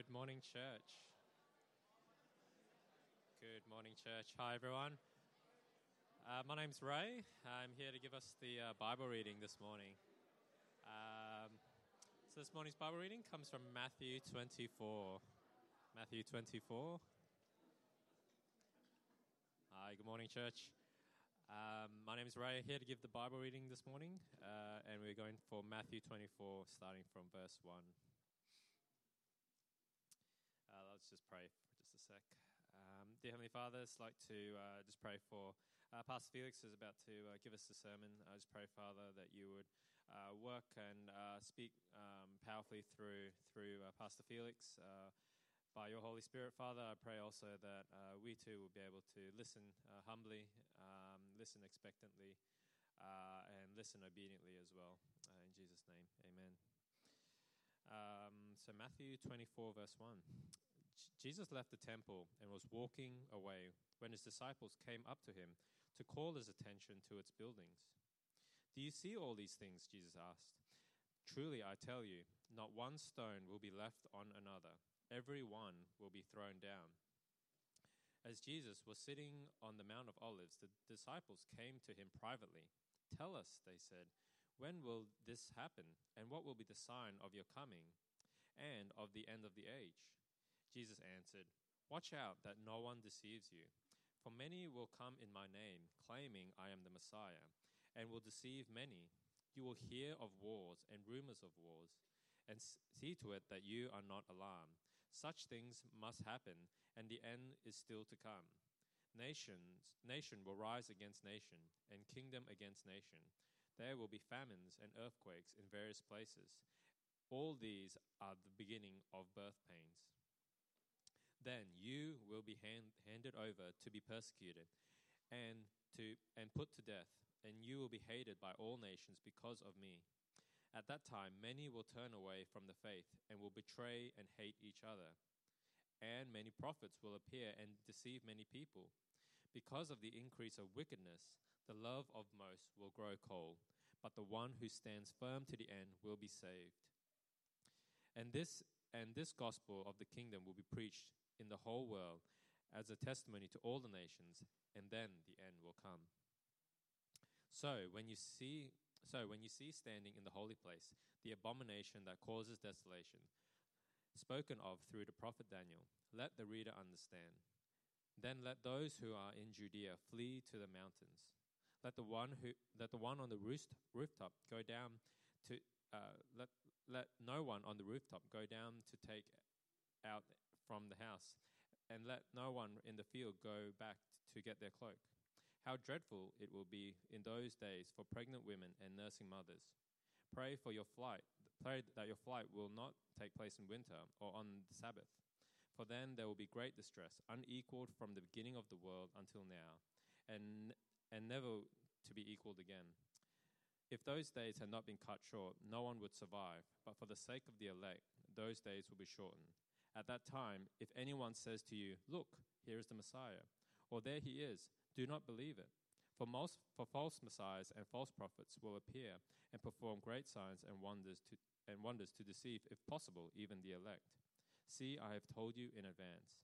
Good morning, church. Good morning, church. Hi, everyone. Uh, my name's Ray. I'm here to give us the uh, Bible reading this morning. Um, so, this morning's Bible reading comes from Matthew 24. Matthew 24. Hi, good morning, church. Um, my name is Ray, here to give the Bible reading this morning, uh, and we're going for Matthew 24, starting from verse 1. Uh, let's just pray for just a sec. Um, dear Heavenly Father, I'd like to uh, just pray for uh, Pastor Felix is about to uh, give us the sermon. I just pray, Father, that you would uh, work and uh, speak um, powerfully through through Pastor Felix. by your Holy Spirit, Father, I pray also that we too will be able to listen humbly, um, listen expectantly, and listen obediently as well. in Jesus' name, amen. Um, so, Matthew 24, verse 1. Jesus left the temple and was walking away when his disciples came up to him to call his attention to its buildings. Do you see all these things? Jesus asked. Truly, I tell you, not one stone will be left on another, every one will be thrown down. As Jesus was sitting on the Mount of Olives, the disciples came to him privately. Tell us, they said, when will this happen, and what will be the sign of your coming and of the end of the age? Jesus answered, Watch out that no one deceives you. For many will come in my name, claiming I am the Messiah, and will deceive many. You will hear of wars and rumors of wars, and see to it that you are not alarmed. Such things must happen, and the end is still to come. Nations, nation will rise against nation, and kingdom against nation. There will be famines and earthquakes in various places. All these are the beginning of birth pains. Then you will be hand, handed over to be persecuted and, to, and put to death, and you will be hated by all nations because of me. At that time, many will turn away from the faith and will betray and hate each other. And many prophets will appear and deceive many people. Because of the increase of wickedness, the love of most will grow cold, but the one who stands firm to the end will be saved. And this and this gospel of the kingdom will be preached in the whole world as a testimony to all the nations, and then the end will come. So when you see so when you see standing in the holy place the abomination that causes desolation, spoken of through the prophet Daniel, let the reader understand. Then let those who are in Judea flee to the mountains. Let the one who let the one on the roost, rooftop go down to uh, let let no one on the rooftop go down to take out from the house, and let no one in the field go back to get their cloak. How dreadful it will be in those days for pregnant women and nursing mothers. Pray for your flight. Pray that your flight will not take place in winter or on the Sabbath, for then there will be great distress, unequaled from the beginning of the world until now, and and never to be equaled again. If those days had not been cut short, no one would survive, but for the sake of the elect, those days will be shortened. At that time, if anyone says to you, Look, here is the Messiah, or there he is, do not believe it. For, most, for false messiahs and false prophets will appear and perform great signs and wonders, to, and wonders to deceive, if possible, even the elect. See, I have told you in advance.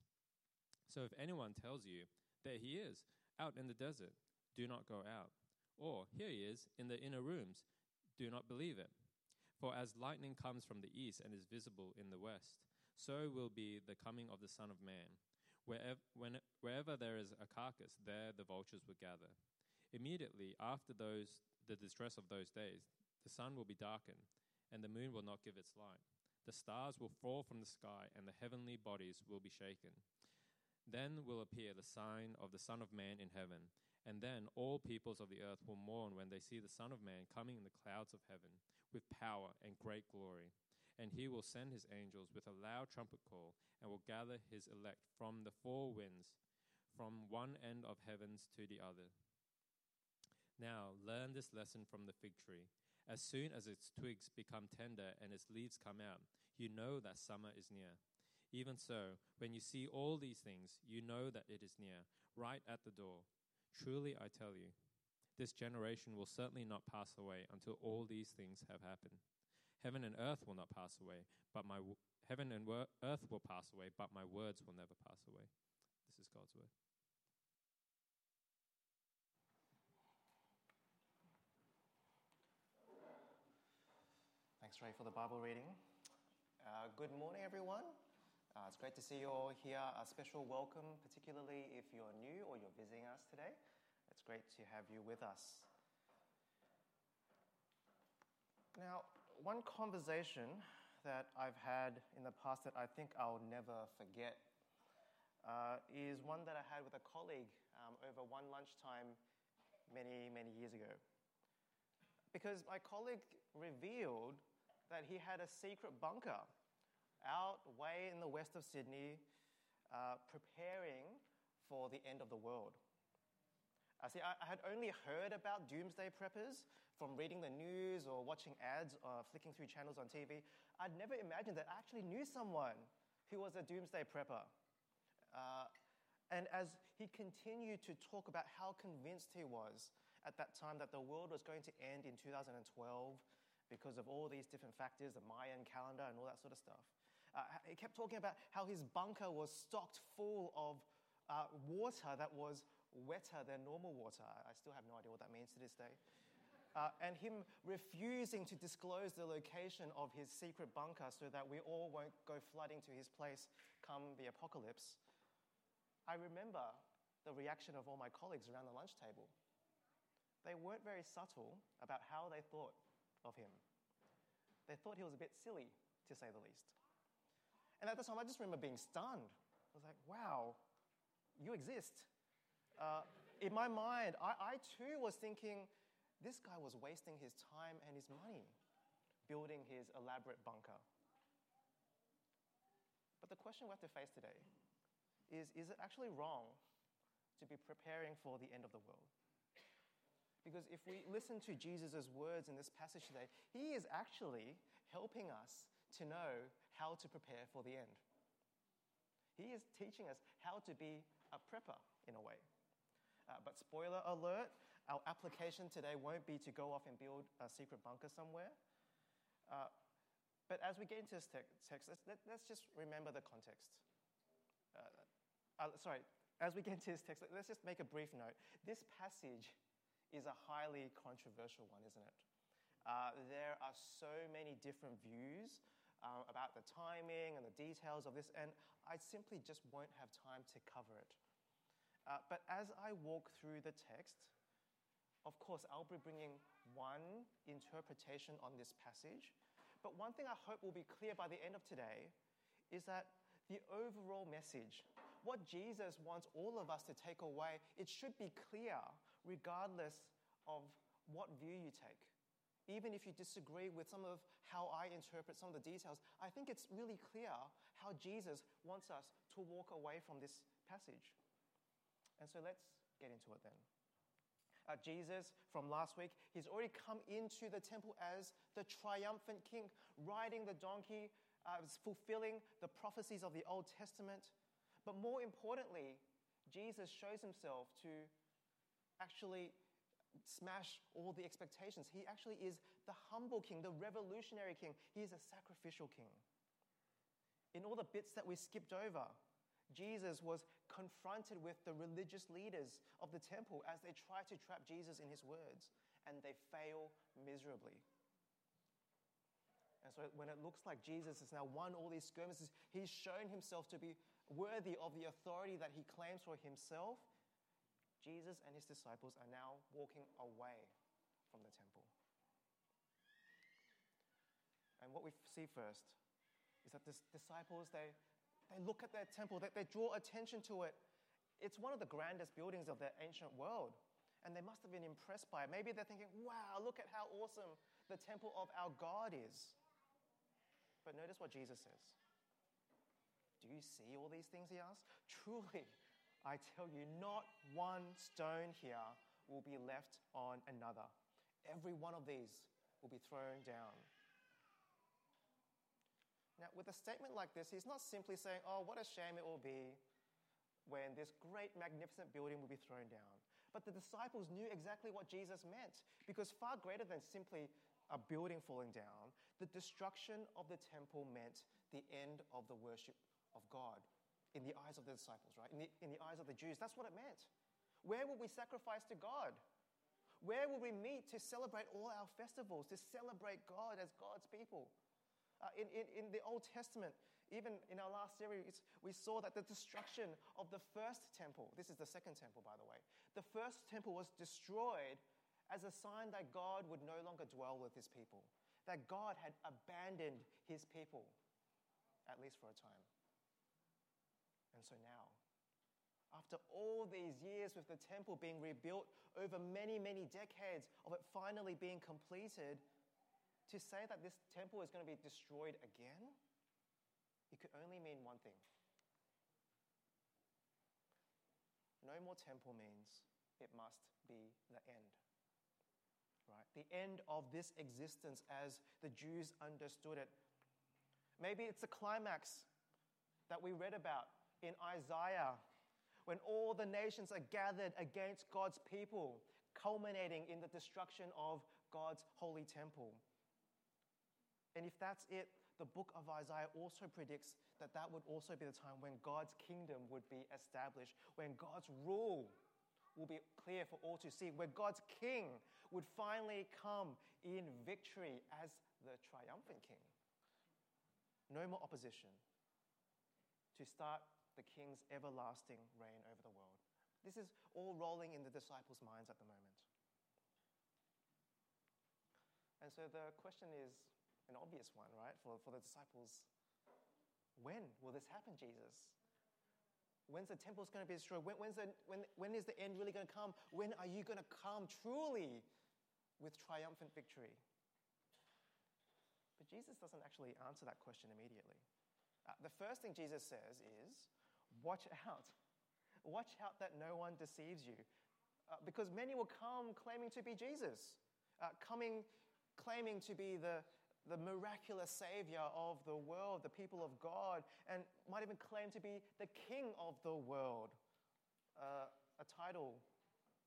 So if anyone tells you, There he is, out in the desert, do not go out. Or, here he is, in the inner rooms, do not believe it. For as lightning comes from the east and is visible in the west, so will be the coming of the Son of Man. Wherever, when, wherever there is a carcass, there the vultures will gather. Immediately after those, the distress of those days, the sun will be darkened, and the moon will not give its light. The stars will fall from the sky, and the heavenly bodies will be shaken. Then will appear the sign of the Son of Man in heaven. And then all peoples of the earth will mourn when they see the Son of Man coming in the clouds of heaven with power and great glory. And he will send his angels with a loud trumpet call and will gather his elect from the four winds, from one end of heavens to the other. Now, learn this lesson from the fig tree. As soon as its twigs become tender and its leaves come out, you know that summer is near. Even so, when you see all these things, you know that it is near, right at the door. Truly, I tell you, this generation will certainly not pass away until all these things have happened. Heaven and earth will not pass away, but my w- heaven and wor- earth will pass away, but my words will never pass away. This is God's word. Thanks, Ray, for the Bible reading. Uh, good morning, everyone. Uh, it's great to see you all here. A special welcome, particularly if you're new or you're visiting us today. It's great to have you with us. Now, one conversation that I've had in the past that I think I'll never forget uh, is one that I had with a colleague um, over one lunchtime many, many years ago. Because my colleague revealed that he had a secret bunker out way in the west of Sydney, uh, preparing for the end of the world. Uh, see, I, I, had only heard about doomsday preppers from reading the news or watching ads or uh, flicking through channels on TV. I'd never imagined that I actually knew someone who was a doomsday prepper. Uh, and as he continued to talk about how convinced he was at that time that the world was going to end in 2012 because of all these different factors, the Mayan calendar and all that sort of stuff. Uh, he kept talking about how his bunker was stocked full of uh, water that was wetter than normal water. I still have no idea what that means to this day uh, and him refusing to disclose the location of his secret bunker so that we all won't go flooding to his place come the apocalypse, I remember the reaction of all my colleagues around the lunch table. They weren't very subtle about how they thought of him. They thought he was a bit silly, to say the least. And at the time, I just remember being stunned. I was like, wow, you exist. Uh, in my mind, I, I too was thinking, this guy was wasting his time and his money building his elaborate bunker. But the question we have to face today is is it actually wrong to be preparing for the end of the world? Because if we listen to Jesus' words in this passage today, he is actually helping us to know how to prepare for the end. He is teaching us how to be a prepper in a way. Uh, but spoiler alert, our application today won't be to go off and build a secret bunker somewhere. Uh, but as we get into this te- text, let's, let, us just remember the context. Uh, uh, sorry, as we get into this text, let's just make a brief note. This passage is a highly controversial one, isn't it? Uh, there are so many different views uh, about the timing and the details of this, and I simply just won't have time to cover it. Uh, but as I walk through the text, of course, I'll be bringing one interpretation on this passage. But one thing I hope will be clear by the end of today is that the overall message, what Jesus wants all of us to take away, it should be clear regardless of what view you take. Even if you disagree with some of how I interpret some of the details, I think it's really clear how Jesus wants us to walk away from this passage. And so let's get into it then uh, Jesus from last week, he's already come into the temple as the triumphant king, riding the donkey, uh, fulfilling the prophecies of the Old Testament. But more importantly, Jesus shows himself to actually smash all the expectations. He actually is the humble king, the revolutionary king. He is a sacrificial king. In all the bits that we skipped over, Jesus was confronted with the religious leaders of the temple as they try to trap Jesus in his words, and they fail miserably. And so, when it looks like Jesus has now won all these skirmishes, he's shown himself to be worthy of the authority that he claims for himself. Jesus and his disciples are now walking away from the temple. And what we see first is that the disciples, they, they look at that temple, they, they draw attention to it. It's one of the grandest buildings of the ancient world. And they must have been impressed by it. Maybe they're thinking, wow, look at how awesome the temple of our God is. But notice what Jesus says. Do you see all these things? He asks. Truly, I tell you, not one stone here will be left on another. Every one of these will be thrown down. Now, with a statement like this, he's not simply saying, Oh, what a shame it will be when this great, magnificent building will be thrown down. But the disciples knew exactly what Jesus meant, because far greater than simply a building falling down, the destruction of the temple meant the end of the worship of God in the eyes of the disciples, right? In the, in the eyes of the Jews. That's what it meant. Where will we sacrifice to God? Where will we meet to celebrate all our festivals, to celebrate God as God's people? Uh, in, in, in the Old Testament, even in our last series, we saw that the destruction of the first temple, this is the second temple, by the way, the first temple was destroyed as a sign that God would no longer dwell with his people, that God had abandoned his people, at least for a time. And so now, after all these years with the temple being rebuilt over many, many decades of it finally being completed, to say that this temple is going to be destroyed again, it could only mean one thing. No more temple means it must be the end. Right? The end of this existence as the Jews understood it. Maybe it's the climax that we read about in Isaiah when all the nations are gathered against God's people, culminating in the destruction of God's holy temple. And if that's it, the book of Isaiah also predicts that that would also be the time when God's kingdom would be established, when God's rule will be clear for all to see, where God's king would finally come in victory as the triumphant king. No more opposition to start the king's everlasting reign over the world. This is all rolling in the disciples' minds at the moment. And so the question is an obvious one, right, for, for the disciples. When will this happen, Jesus? When's the temple's going to be destroyed? When, when's the, when, when is the end really going to come? When are you going to come truly with triumphant victory? But Jesus doesn't actually answer that question immediately. Uh, the first thing Jesus says is, Watch out. Watch out that no one deceives you. Uh, because many will come claiming to be Jesus, uh, coming claiming to be the, the miraculous Savior of the world, the people of God, and might even claim to be the King of the world. Uh, a title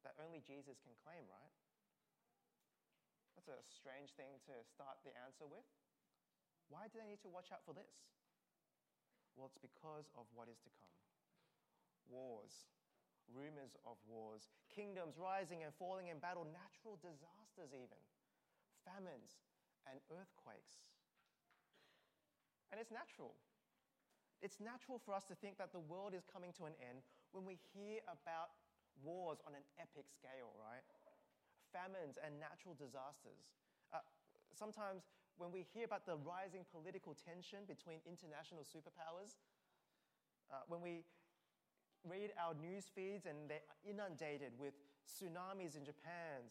that only Jesus can claim, right? That's a strange thing to start the answer with. Why do they need to watch out for this? Well, it's because of what is to come wars, rumors of wars, kingdoms rising and falling in battle, natural disasters, even, famines and earthquakes. And it's natural. It's natural for us to think that the world is coming to an end when we hear about wars on an epic scale, right? Famines and natural disasters. Uh, sometimes when we hear about the rising political tension between international superpowers, uh, when we read our news feeds and they're inundated with tsunamis in Japan,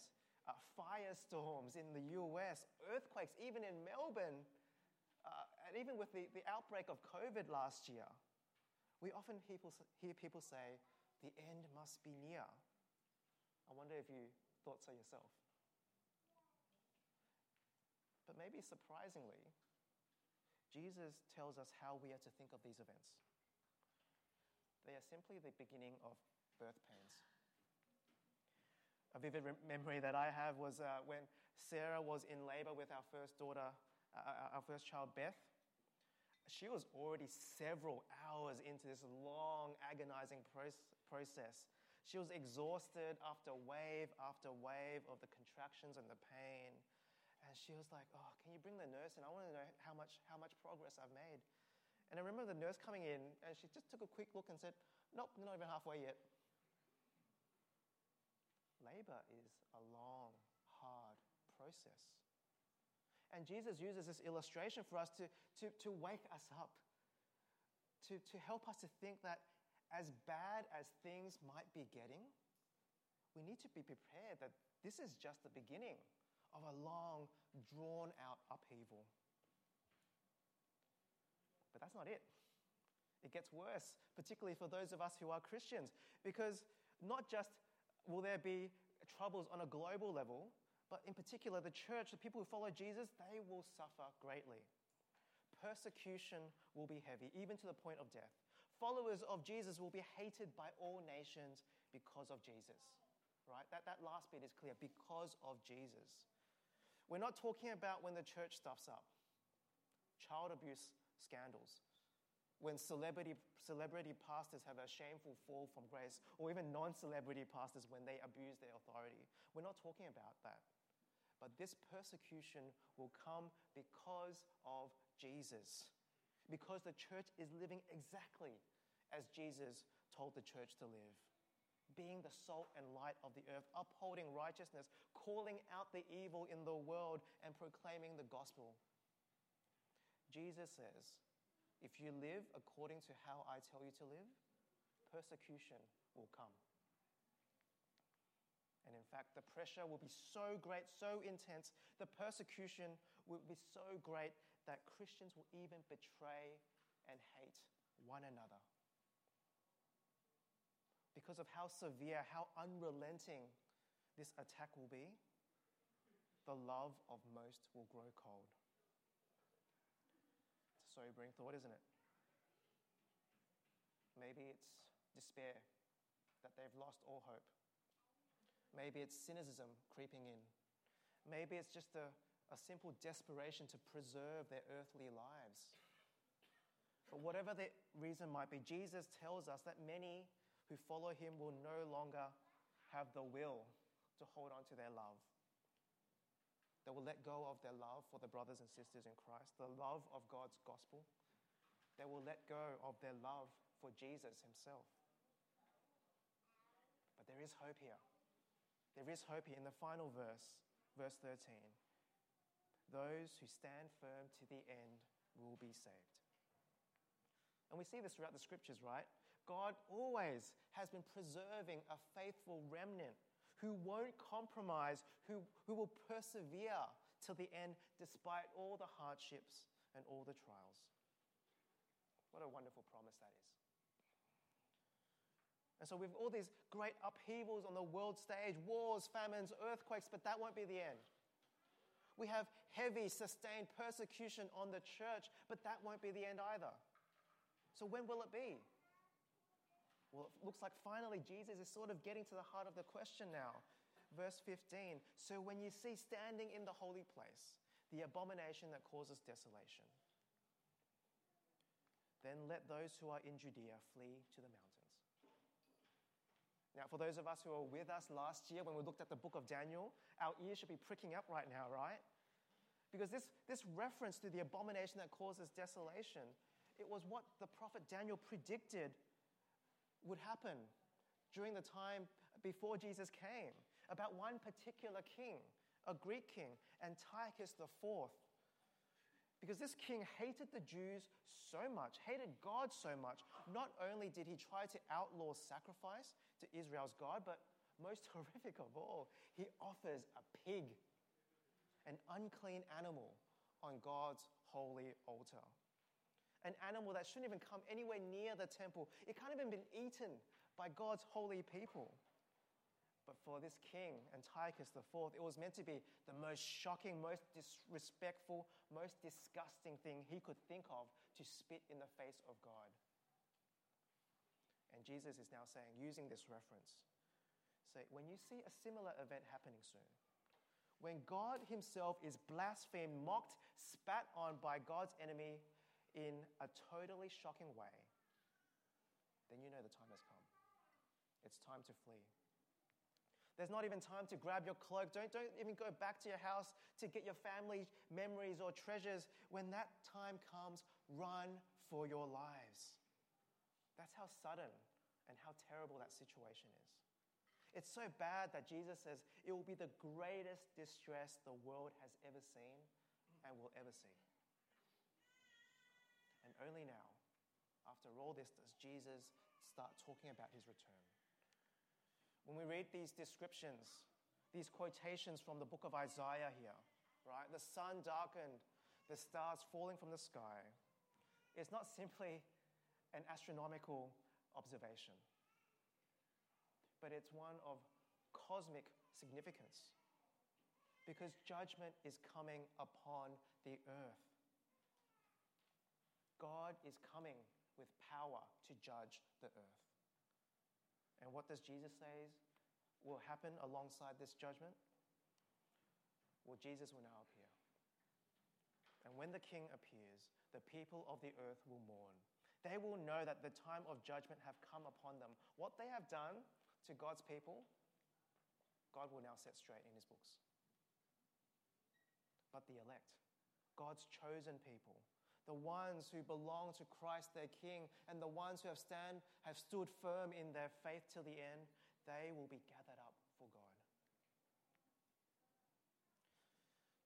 uh, firestorms in the US, earthquakes even in Melbourne, uh, and even with the, the outbreak of COVID last year, we often people, hear people say, the end must be near. I wonder if you thought so yourself. But maybe surprisingly, Jesus tells us how we are to think of these events. They are simply the beginning of birth pains. A vivid memory that I have was uh, when Sarah was in labor with our first daughter, uh, uh, our first child, Beth. She was already several hours into this long, agonizing process. She was exhausted after wave after wave of the contractions and the pain. And she was like, Oh, can you bring the nurse in? I want to know how much, how much progress I've made. And I remember the nurse coming in and she just took a quick look and said, Nope, not even halfway yet. Labor is a long, hard process. And Jesus uses this illustration for us to, to, to wake us up, to, to help us to think that as bad as things might be getting, we need to be prepared that this is just the beginning of a long, drawn out upheaval. But that's not it. It gets worse, particularly for those of us who are Christians, because not just will there be troubles on a global level, but in particular, the church, the people who follow Jesus, they will suffer greatly. Persecution will be heavy, even to the point of death. Followers of Jesus will be hated by all nations because of Jesus. Right? That, that last bit is clear because of Jesus. We're not talking about when the church stuffs up, child abuse scandals, when celebrity, celebrity pastors have a shameful fall from grace, or even non celebrity pastors when they abuse their authority. We're not talking about that. But this persecution will come because of Jesus, because the church is living exactly as Jesus told the church to live. Being the salt and light of the earth, upholding righteousness, calling out the evil in the world, and proclaiming the gospel. Jesus says, if you live according to how I tell you to live, persecution will come. And in fact, the pressure will be so great, so intense, the persecution will be so great that Christians will even betray and hate one another. Because of how severe, how unrelenting this attack will be, the love of most will grow cold sobering thought, isn't it? Maybe it's despair that they've lost all hope. Maybe it's cynicism creeping in. Maybe it's just a, a simple desperation to preserve their earthly lives. But whatever the reason might be, Jesus tells us that many who follow him will no longer have the will to hold on to their love. They will let go of their love for the brothers and sisters in Christ, the love of God's gospel. They will let go of their love for Jesus himself. But there is hope here. There is hope here in the final verse, verse 13. Those who stand firm to the end will be saved. And we see this throughout the scriptures, right? God always has been preserving a faithful remnant who won't compromise, who, who will persevere till the end despite all the hardships and all the trials. What a wonderful promise that is. And so, with all these great upheavals on the world stage, wars, famines, earthquakes, but that won't be the end. We have heavy, sustained persecution on the church, but that won't be the end either. So, when will it be? Well, it looks like finally Jesus is sort of getting to the heart of the question now. Verse 15 So when you see standing in the holy place the abomination that causes desolation, then let those who are in Judea flee to the mountains. Now, for those of us who were with us last year when we looked at the book of Daniel, our ears should be pricking up right now, right? Because this, this reference to the abomination that causes desolation, it was what the prophet Daniel predicted would happen during the time before Jesus came about one particular king, a Greek king, Antiochus IV. Because this king hated the Jews so much, hated God so much, not only did he try to outlaw sacrifice to Israel's God, but most horrific of all, he offers a pig, an unclean animal, on God's holy altar an animal that shouldn't even come anywhere near the temple. It can't even been eaten by God's holy people. But for this king, Antiochus IV, it was meant to be the most shocking, most disrespectful, most disgusting thing he could think of to spit in the face of God. And Jesus is now saying, using this reference, say, when you see a similar event happening soon, when God Himself is blasphemed, mocked, spat on by God's enemy, in a totally shocking way, then you know the time has come. It's time to flee. There's not even time to grab your cloak. Don't, don't even go back to your house to get your family memories or treasures. When that time comes, run for your lives. That's how sudden and how terrible that situation is. It's so bad that Jesus says it will be the greatest distress the world has ever seen and will ever see. Only now, after all this, does Jesus start talking about his return. When we read these descriptions, these quotations from the book of Isaiah here, right? The sun darkened, the stars falling from the sky. It's not simply an astronomical observation, but it's one of cosmic significance because judgment is coming upon the earth. God is coming with power to judge the earth. And what does Jesus say will happen alongside this judgment? Well, Jesus will now appear. And when the king appears, the people of the earth will mourn. They will know that the time of judgment have come upon them. What they have done to God's people, God will now set straight in his books. But the elect, God's chosen people, the ones who belong to Christ their King, and the ones who have, stand, have stood firm in their faith till the end, they will be gathered up for God.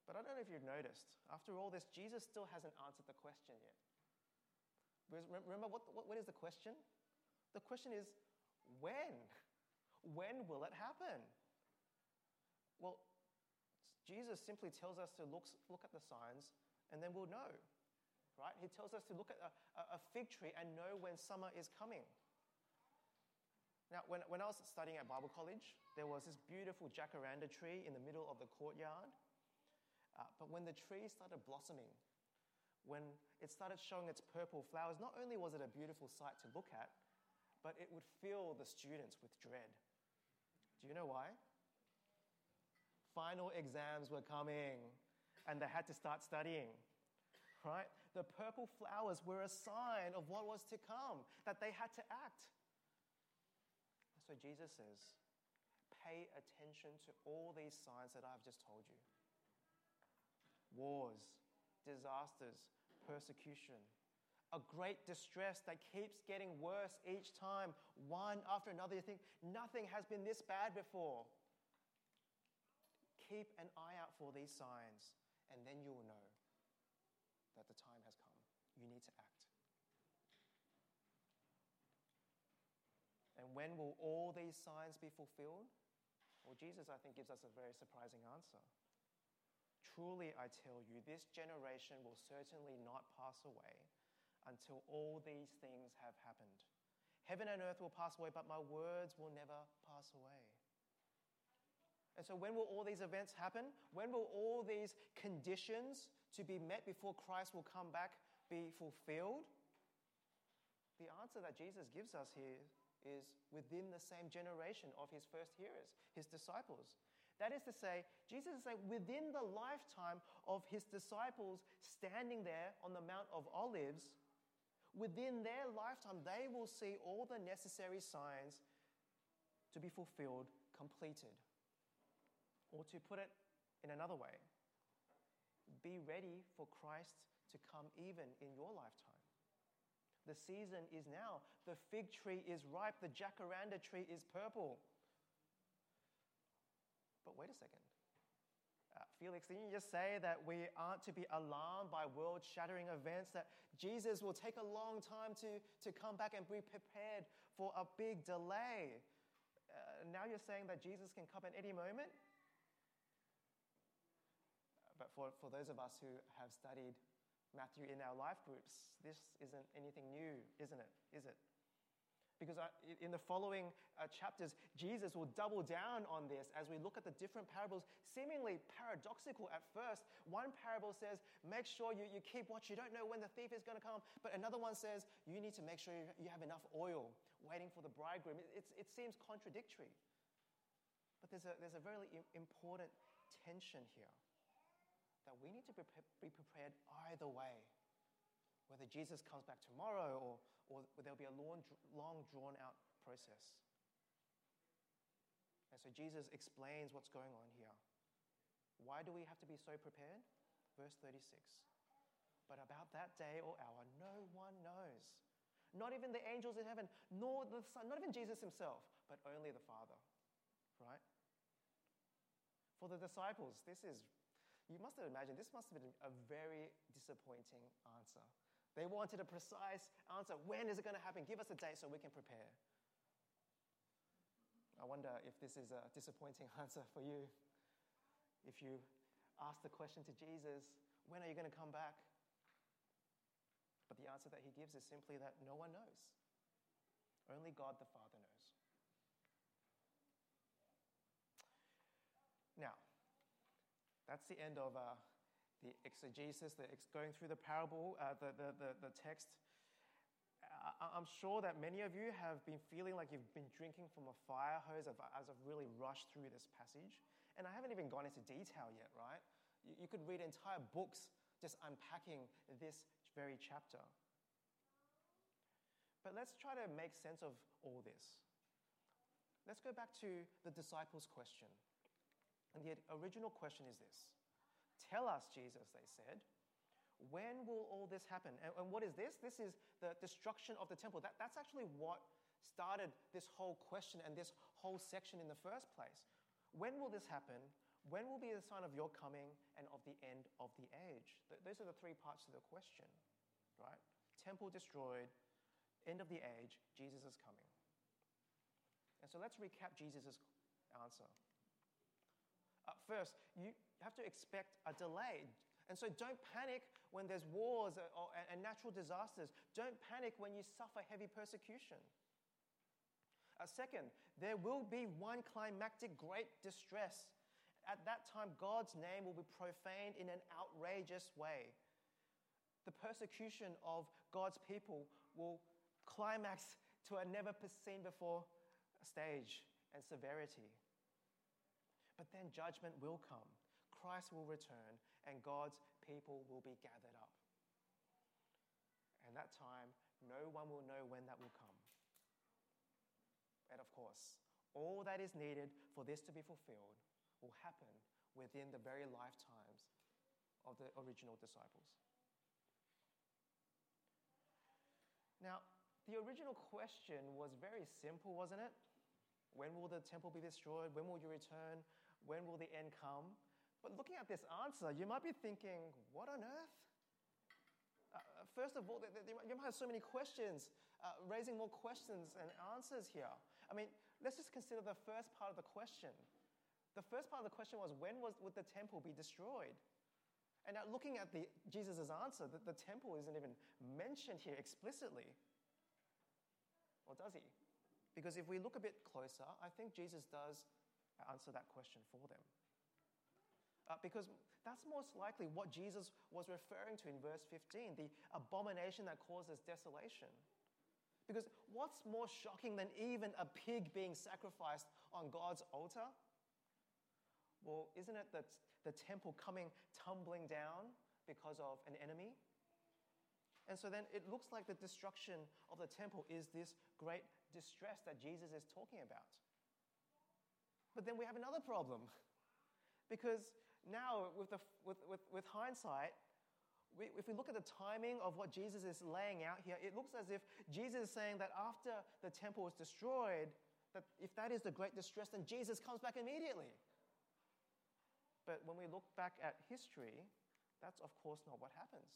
But I don't know if you've noticed, after all this, Jesus still hasn't answered the question yet. Remember, what, what, what is the question? The question is, when? When will it happen? Well, Jesus simply tells us to look, look at the signs and then we'll know, right? He tells us to look at a, a fig tree and know when summer is coming. Now, when, when I was studying at Bible college, there was this beautiful jacaranda tree in the middle of the courtyard. Uh, but when the tree started blossoming, when it started showing its purple flowers, not only was it a beautiful sight to look at, but it would fill the students with dread. Do you know why? Final exams were coming and they had to start studying. Right? The purple flowers were a sign of what was to come, that they had to act. That's what Jesus says, pay attention to all these signs that I've just told you wars, disasters, persecution, a great distress that keeps getting worse each time, one after another. You think nothing has been this bad before. Keep an eye out for these signs, and then you will know that the time has come. You need to act. And when will all these signs be fulfilled? Well, Jesus, I think, gives us a very surprising answer. Truly, I tell you, this generation will certainly not pass away until all these things have happened. Heaven and earth will pass away, but my words will never pass away. And so, when will all these events happen? When will all these conditions to be met before Christ will come back be fulfilled? The answer that Jesus gives us here is within the same generation of his first hearers, his disciples. That is to say, Jesus is saying within the lifetime of his disciples standing there on the Mount of Olives, within their lifetime, they will see all the necessary signs to be fulfilled, completed. Or to put it in another way, be ready for Christ to come even in your lifetime. The season is now. The fig tree is ripe. The jacaranda tree is purple. But wait a second. Uh, Felix, didn't you just say that we aren't to be alarmed by world shattering events, that Jesus will take a long time to, to come back and be prepared for a big delay? Uh, now you're saying that Jesus can come at any moment? But for, for those of us who have studied Matthew in our life groups, this isn't anything new, isn't it? Is it? Because in the following uh, chapters, Jesus will double down on this as we look at the different parables, seemingly paradoxical at first. One parable says, Make sure you, you keep watch, you don't know when the thief is going to come. But another one says, You need to make sure you have enough oil waiting for the bridegroom. It, it seems contradictory. But there's a, there's a very important tension here that we need to be prepared either way whether Jesus comes back tomorrow or, or there'll be a long, long drawn out process. And so Jesus explains what's going on here. Why do we have to be so prepared? Verse 36. But about that day or hour, no one knows. Not even the angels in heaven, nor the Son, not even Jesus himself, but only the Father. Right? For the disciples, this is, you must have imagined, this must have been a very disappointing answer. They wanted a precise answer. When is it going to happen? Give us a date so we can prepare. I wonder if this is a disappointing answer for you. If you ask the question to Jesus, when are you going to come back? But the answer that he gives is simply that no one knows. Only God the Father knows. Now, that's the end of uh, the exegesis, the ex- going through the parable, uh, the, the, the, the, text. I, I'm sure that many of you have been feeling like you've been drinking from a fire hose as I've really rushed through this passage. And I haven't even gone into detail yet, right? You, you could read entire books just unpacking this very chapter. But let's try to make sense of all this. Let's go back to the disciples' question. And the original question is this Tell us, Jesus, they said, when will all this happen? And, and, what is this? This is the destruction of the temple. That, that's actually what started this whole question and this whole section in the first place. When will this happen? When will be the sign of your coming and of the end of the age? Those are the three parts to the question, right? Temple destroyed, end of the age, Jesus is coming. And so let's recap Jesus' answer. First, you have to expect a delay. And so don't panic when there's wars or, or, and natural disasters. Don't panic when you suffer heavy persecution. Uh, second, there will be one climactic great distress. At that time, God's name will be profaned in an outrageous way. The persecution of God's people will climax to a never seen before stage and severity. But then judgment will come. Christ will return and God's people will be gathered up. And that time, no one will know when that will come. And of course, all that is needed for this to be fulfilled will happen within the very lifetimes of the original disciples. Now, the original question was very simple, wasn't it? When will the temple be destroyed? When will you return? When will the end come? But looking at this answer, you might be thinking, what on earth? Uh, first of all, you might have so many questions, uh, raising more questions and answers here. I mean, let's just consider the first part of the question. The first part of the question was, when was, would the temple be destroyed? And now looking at Jesus' answer, the, the temple isn't even mentioned here explicitly. Or does he? Because if we look a bit closer, I think Jesus does answer that question for them. Uh, because that's most likely what Jesus was referring to in verse 15 the abomination that causes desolation. Because what's more shocking than even a pig being sacrificed on God's altar? Well, isn't it that the temple coming tumbling down because of an enemy? And so then it looks like the destruction of the temple is this great distress that Jesus is talking about. But then we have another problem. Because now, with, the, with, with, with hindsight, we, if we look at the timing of what Jesus is laying out here, it looks as if Jesus is saying that after the temple is destroyed, that if that is the great distress, then Jesus comes back immediately. But when we look back at history, that's of course not what happens.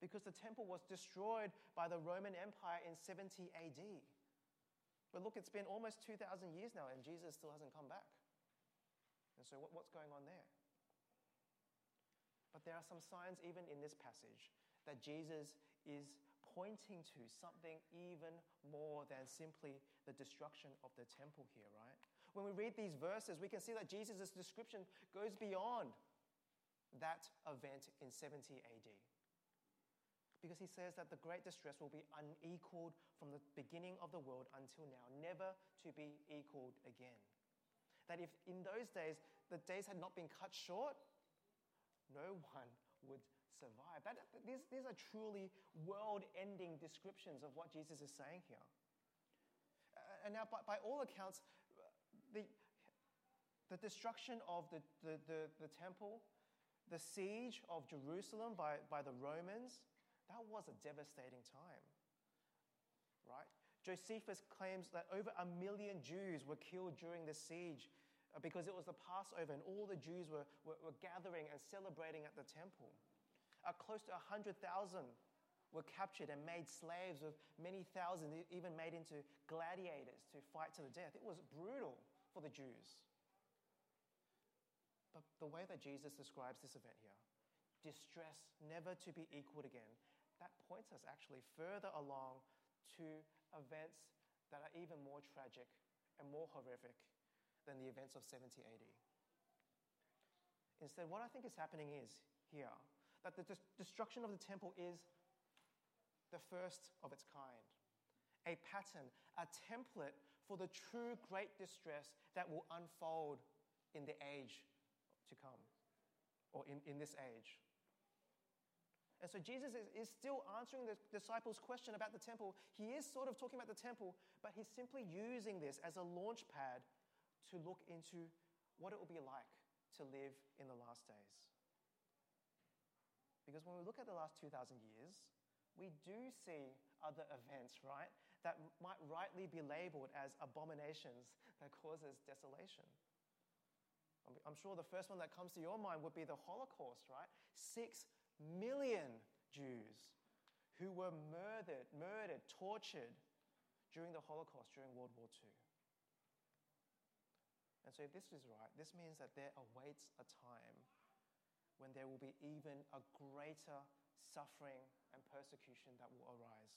Because the temple was destroyed by the Roman Empire in 70 AD. But look, it's been almost 2,000 years now, and Jesus still hasn't come back. And so, what, what's going on there? But there are some signs, even in this passage, that Jesus is pointing to something even more than simply the destruction of the temple here, right? When we read these verses, we can see that Jesus' description goes beyond that event in 70 AD. Because he says that the great distress will be unequaled from the beginning of the world until now, never to be equaled again. That if in those days the days had not been cut short, no one would survive. That, these, these are truly world ending descriptions of what Jesus is saying here. Uh, and now, by, by all accounts, the, the destruction of the, the, the, the temple, the siege of Jerusalem by, by the Romans, that was a devastating time. Right? Josephus claims that over a million Jews were killed during the siege uh, because it was the Passover and all the Jews were, were, were gathering and celebrating at the temple. Uh, close to 100,000 were captured and made slaves, with many thousands even made into gladiators to fight to the death. It was brutal for the Jews. But the way that Jesus describes this event here, distress never to be equaled again, that points us actually further along to events that are even more tragic and more horrific than the events of 70 AD. Instead, what I think is happening is here that the destruction of the temple is the first of its kind, a pattern, a template for the true great distress that will unfold in the age to come, or in, in this age. And so Jesus is, is still answering the disciples' question about the temple. He is sort of talking about the temple, but he's simply using this as a launch pad to look into what it will be like to live in the last days. Because when we look at the last 2,000 years, we do see other events, right, that might rightly be labeled as abominations that causes desolation. I'm sure the first one that comes to your mind would be the Holocaust, right? Six million Jews who were murdered, murdered, tortured during the Holocaust, during World War II. And so, if this is right, this means that there awaits a time when there will be even a greater suffering and persecution that will arise.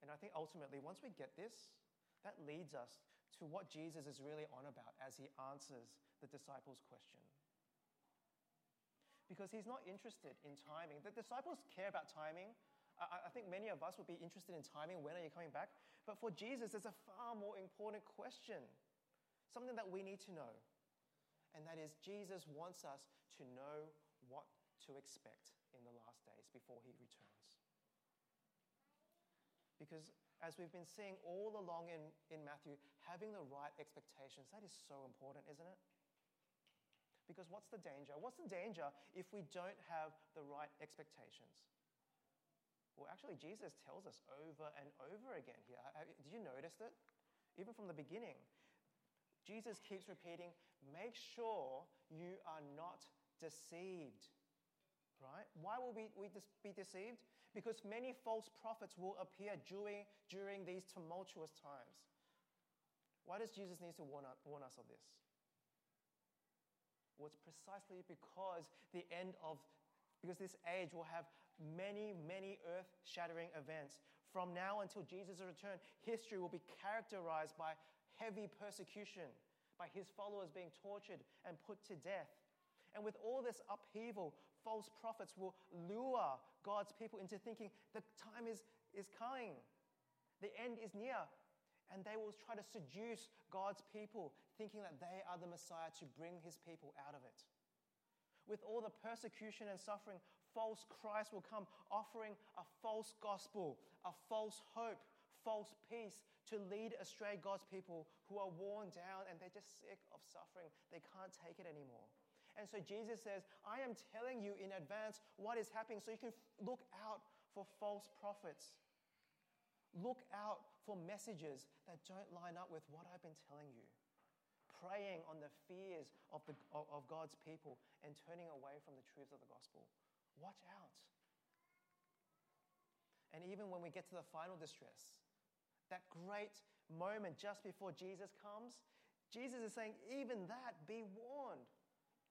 And I think ultimately, once we get this, that leads us to what Jesus is really on about as he answers the disciples' question because he's not interested in timing. The disciples care about timing. I, I think many of us would be interested in timing. When are you coming back? But for Jesus, there's a far more important question, something that we need to know. And that is, Jesus wants us to know what to expect in the last days before he returns. Because as we've been seeing all along in, in Matthew, having the right expectations, that is so important, isn't it? Because what's the danger? What's the danger if we don't have the right expectations? Well, actually, Jesus tells us over and over again here. Did you notice it? Even from the beginning, Jesus keeps repeating, make sure you are not deceived. Right? Why will we, we be deceived? Because many false prophets will appear during, during these tumultuous times. Why does Jesus need to warn, warn us of this? Was precisely because the end of, because this age will have many, many earth shattering events. From now until Jesus' return, history will be characterized by heavy persecution, by his followers being tortured and put to death. And with all this upheaval, false prophets will lure God's people into thinking the time is, is coming, the end is near and they will try to seduce God's people, thinking that they are the Messiah to bring his people out of it. With all the persecution and suffering, false Christ will come, offering a false gospel, a false hope, false peace to lead astray God's people who are worn down and they're just sick of suffering. They can't take it anymore. And so Jesus says, I am telling you in advance what is happening so you can look out for false prophets. Look out for messages that don't line up with what I've been telling you. Preying on the fears of, the, of God's people and turning away from the truths of the gospel. Watch out. And even when we get to the final distress, that great moment just before Jesus comes, Jesus is saying, even that, be warned.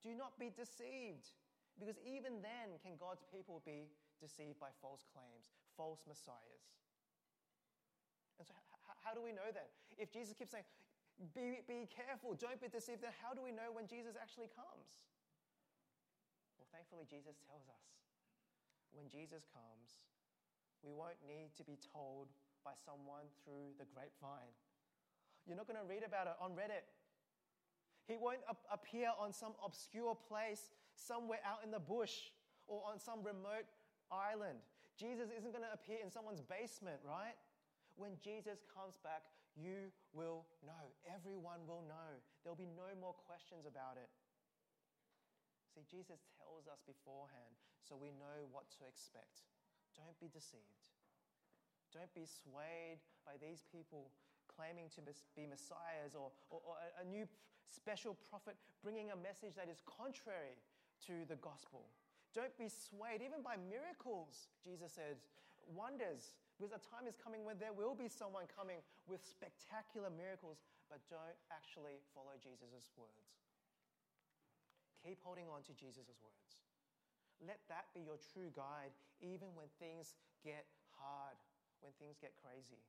Do not be deceived. Because even then, can God's people be deceived by false claims, false messiahs? And so, how do we know then? If Jesus keeps saying, be, be careful, don't be deceived, then how do we know when Jesus actually comes? Well, thankfully, Jesus tells us when Jesus comes, we won't need to be told by someone through the grapevine. You're not going to read about it on Reddit. He won't ap- appear on some obscure place somewhere out in the bush or on some remote island. Jesus isn't going to appear in someone's basement, right? When Jesus comes back, you will know. Everyone will know. There'll be no more questions about it. See, Jesus tells us beforehand so we know what to expect. Don't be deceived. Don't be swayed by these people claiming to be messiahs or, or, or a new special prophet bringing a message that is contrary to the gospel. Don't be swayed even by miracles, Jesus said, wonders because a time is coming when there will be someone coming with spectacular miracles, but don't actually follow Jesus' words. Keep holding on to Jesus' words. Let that be your true guide, even when things get hard, when things get crazy.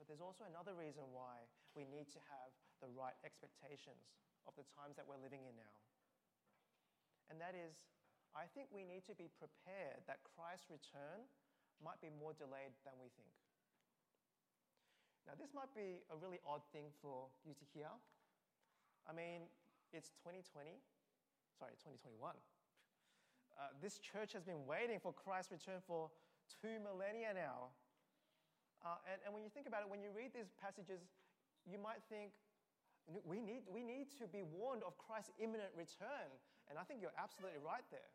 But there's also another reason why we need to have the right expectations of the times that we're living in now. And that is I think we need to be prepared that Christ's return might be more delayed than we think. Now, this might be a really odd thing for you to hear. I mean, it's 2020, sorry, 2021. Uh, this church has been waiting for Christ's return for two millennia now. Uh, and, and when you think about it, when you read these passages, you might think, we need, we need to be warned of Christ's imminent return. And I think you're absolutely right there.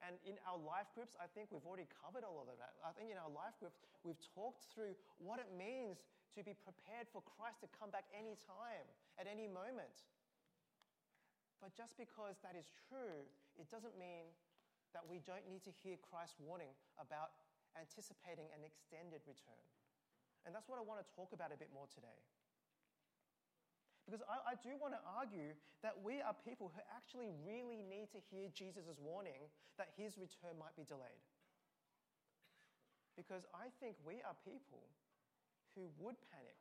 And in our life groups, I think we've already covered all of that. I think in our life groups, we've talked through what it means to be prepared for Christ to come back any time, at any moment. But just because that is true, it doesn't mean that we don't need to hear Christ's warning about anticipating an extended return. And that's what I want to talk about a bit more today. Because I, I do want to argue that we are people who actually really need to hear Jesus' warning that his return might be delayed. Because I think we are people who would panic,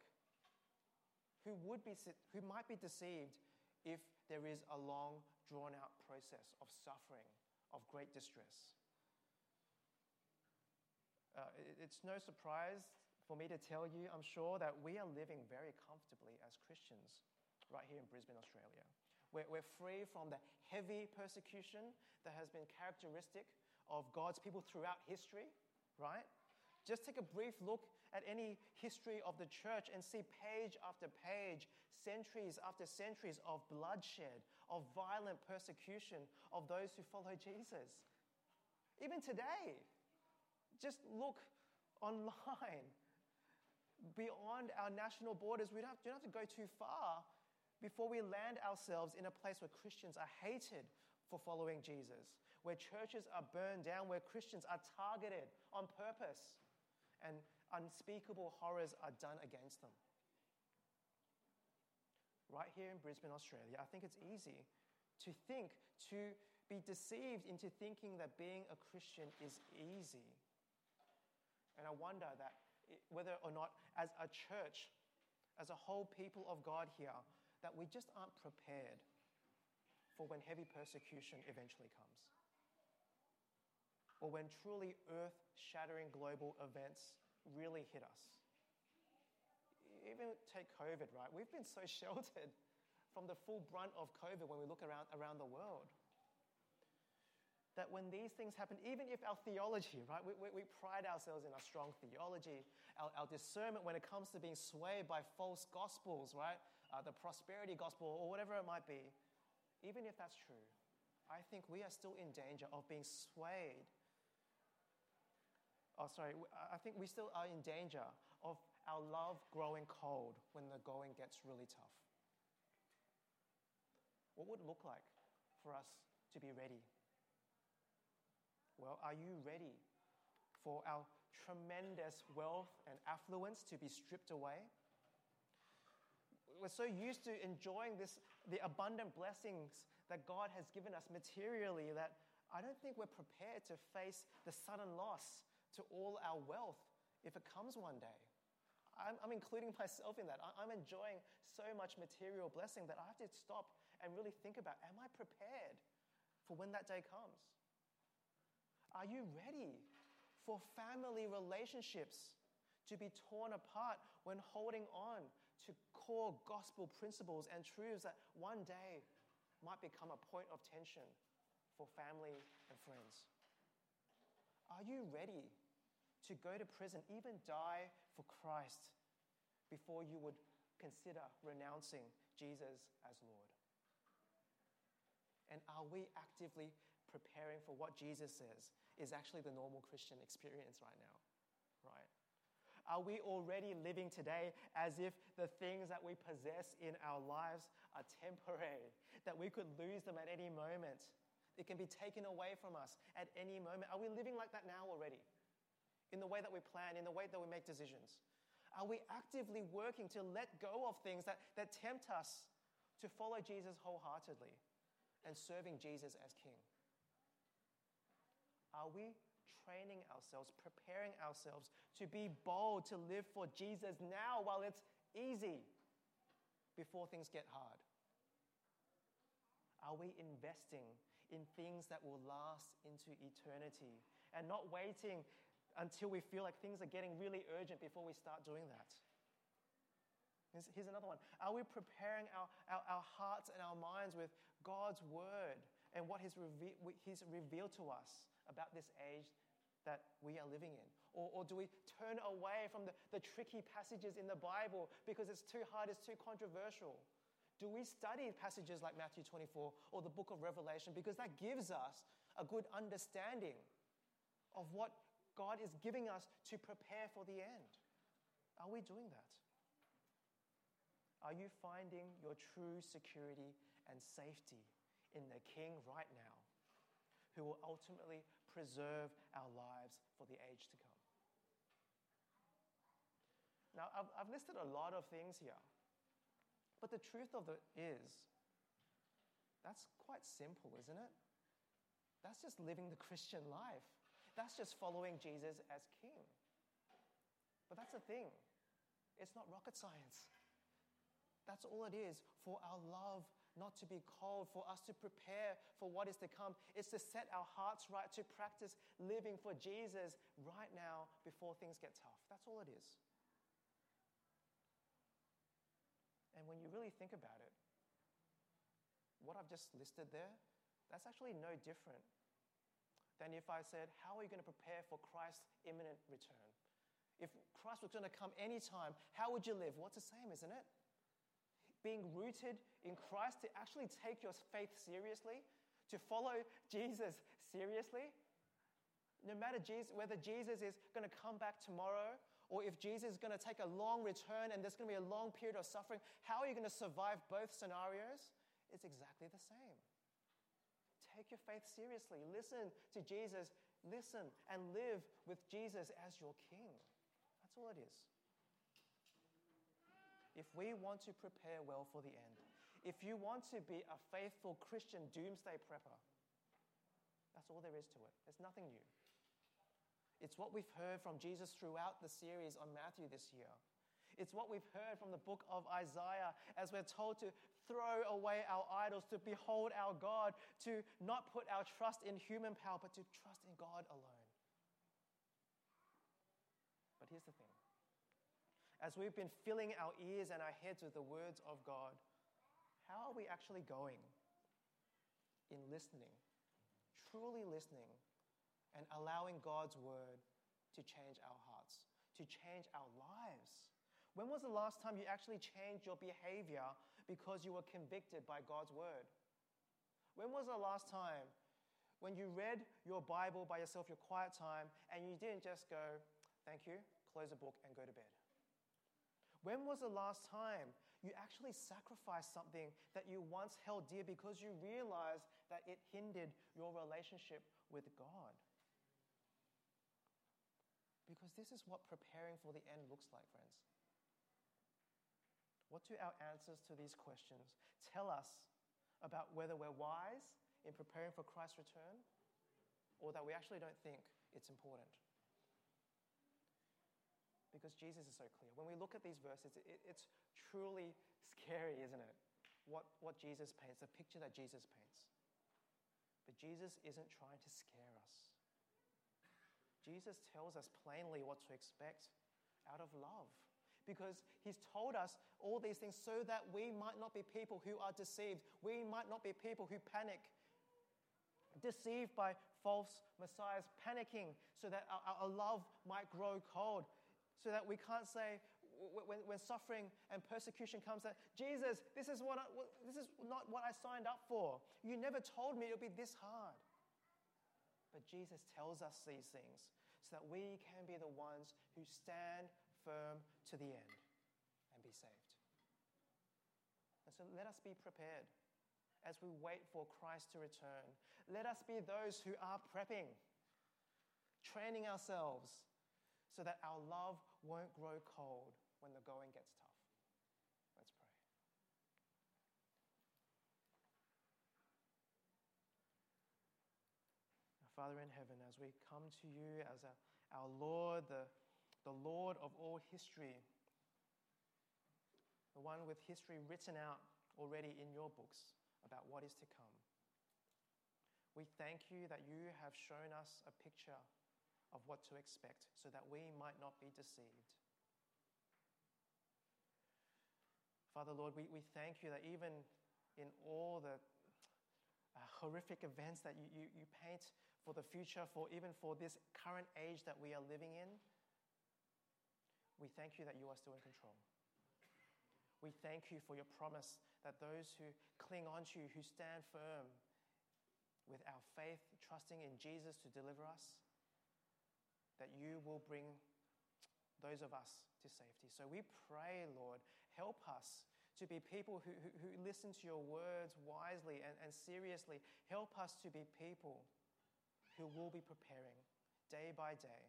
who, would be, who might be deceived if there is a long, drawn out process of suffering, of great distress. Uh, it's no surprise for me to tell you, I'm sure, that we are living very comfortably as Christians right here in Brisbane, Australia. We're, we're free from the heavy persecution that has been characteristic of God's people throughout history, right? Just take a brief look at any history of the church and see page after page, centuries after centuries of bloodshed, of violent persecution of those who follow Jesus. Even today, just look online. Beyond our national borders, we don't have, don't have to go too far before we land ourselves in a place where Christians are hated for following Jesus, where churches are burned down, where Christians are targeted on purpose, and unspeakable horrors are done against them. Right here in Brisbane, Australia, I think it's easy to think, to be deceived into thinking that being a Christian is easy. And I wonder that whether or not, as a church, as a whole people of God here, that we just aren't prepared for when heavy persecution eventually comes. Or when truly earth shattering global events really hit us. Even take COVID, right? We've been so sheltered from the full brunt of COVID when we look around, around the world. That when these things happen, even if our theology, right, we, we, we pride ourselves in our strong theology, our, our discernment when it comes to being swayed by false gospels, right? Uh, the prosperity gospel, or whatever it might be, even if that's true, I think we are still in danger of being swayed. Oh, sorry, I think we still are in danger of our love growing cold when the going gets really tough. What would it look like for us to be ready? Well, are you ready for our tremendous wealth and affluence to be stripped away? We're so used to enjoying this, the abundant blessings that God has given us materially that I don't think we're prepared to face the sudden loss to all our wealth if it comes one day. I'm, I'm including myself in that. I'm enjoying so much material blessing that I have to stop and really think about am I prepared for when that day comes? Are you ready for family relationships to be torn apart when holding on to core gospel principles and truths that one day might become a point of tension for family and friends? Are you ready to go to prison, even die for Christ, before you would consider renouncing Jesus as Lord? And are we actively preparing for what Jesus says is actually the normal Christian experience right now? Right? Are we already living today as if the things that we possess in our lives are temporary, that we could lose them at any moment? It can be taken away from us at any moment. Are we living like that now already? In the way that we plan, in the way that we make decisions? Are we actively working to let go of things that, that tempt us to follow Jesus wholeheartedly and serving Jesus as King? Are we training ourselves, preparing ourselves to be bold, to live for Jesus now while it's easy before things get hard? Are we investing in things that will last into eternity and not waiting until we feel like things are getting really urgent before we start doing that? Here's, another one. Are we preparing our, our, our hearts and our minds with God's word and what he's, reve- he's revealed to us about this age that we are living in? Or, or do we turn away from the, the tricky passages in the Bible because it's too hard, it's too controversial? Do we study passages like Matthew 24 or the book of Revelation because that gives us a good understanding of what God is giving us to prepare for the end? Are we doing that? Are you finding your true security and safety in the King right now, who will ultimately preserve our lives for the age to come? Now, I've, I've listed a lot of things here, but the truth of it is, that's quite simple, isn't it? That's just living the Christian life. That's just following Jesus as King. But that's the thing, it's not rocket science. That's all it is for our love not to be cold, for us to prepare for what is to come. It's to set our hearts right, to practice living for Jesus right now before things get tough. That's all it is. And when you really think about it, what I've just listed there, that's actually no different than if I said, How are you going to prepare for Christ's imminent return? If Christ was going to come anytime, how would you live? What's the same, isn't it? being rooted in Christ, to actually take your faith seriously, to follow Jesus seriously. No matter Jesus, whether Jesus is going to come back tomorrow or if Jesus is going to take a long return and there's going to be a long period of suffering, how are you going to survive both scenarios? It's exactly the same. Take your faith seriously. Listen to Jesus. Listen and live with Jesus as your king. That's all it is if we want to prepare well for the end, if you want to be a faithful Christian doomsday prepper, that's all there is to it. There's nothing new. It's what we've heard from Jesus throughout the series on Matthew this year. It's what we've heard from the book of Isaiah as we're told to throw away our idols, to behold our God, to not put our trust in human power, but to trust in God alone. But here's the thing as we've been filling our ears and our heads with the words of God, how are we actually going in listening, truly listening, and allowing God's word to change our hearts, to change our lives? When was the last time you actually changed your behavior because you were convicted by God's word? When was the last time when you read your Bible by yourself, your quiet time, and you didn't just go, thank you, close the book, and go to bed? When was the last time you actually sacrificed something that you once held dear because you realized that it hindered your relationship with God? Because this is what preparing for the end looks like, friends. What do our answers to these questions tell us about whether we're wise in preparing for Christ's return or that we actually don't think it's important? Because Jesus is so clear. When we look at these verses, it, it's truly scary, isn't it? What, what Jesus paints, the picture that Jesus paints. But Jesus isn't trying to scare us. Jesus tells us plainly what to expect out of love. Because he's told us all these things so that we might not be people who are deceived. We might not be people who panic, deceived by false messiahs, panicking so that our, our love might grow cold so that we can't say, when, when suffering and persecution comes, that Jesus, this is, what I, this is not what I signed up for. You never told me it would be this hard. But Jesus tells us these things so that we can be the ones who stand firm to the end and be saved. And so let us be prepared as we wait for Christ to return. Let us be those who are prepping, training ourselves so that our love won't grow cold when the going gets tough. Let's pray. Our Father in heaven, as we come to you as a, our Lord, the, the Lord of all history, the one with history written out already in your books about what is to come. We thank you that you have shown us a picture of what to expect so that we might not be deceived. Father, Lord, we, we thank you that even in all the uh, horrific events that you, you, you paint for the future, for even for this current age that we are living in, we thank you that you are still in control. We thank you for your promise that those who cling on to you, who stand firm with our faith, trusting in Jesus to deliver us, that you will bring those of us to safety. So we pray, Lord, help us to be people who, who, who listen to your words wisely and, and seriously. Help us to be people who will be preparing day by day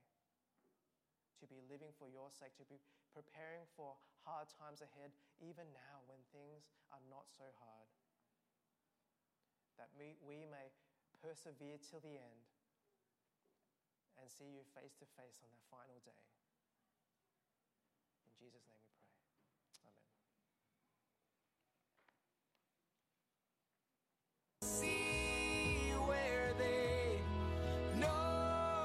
to be living for your sake, to be preparing for hard times ahead, even now when things are not so hard. That we, we may persevere till the end and see you face to face on that final day. In Jesus' name.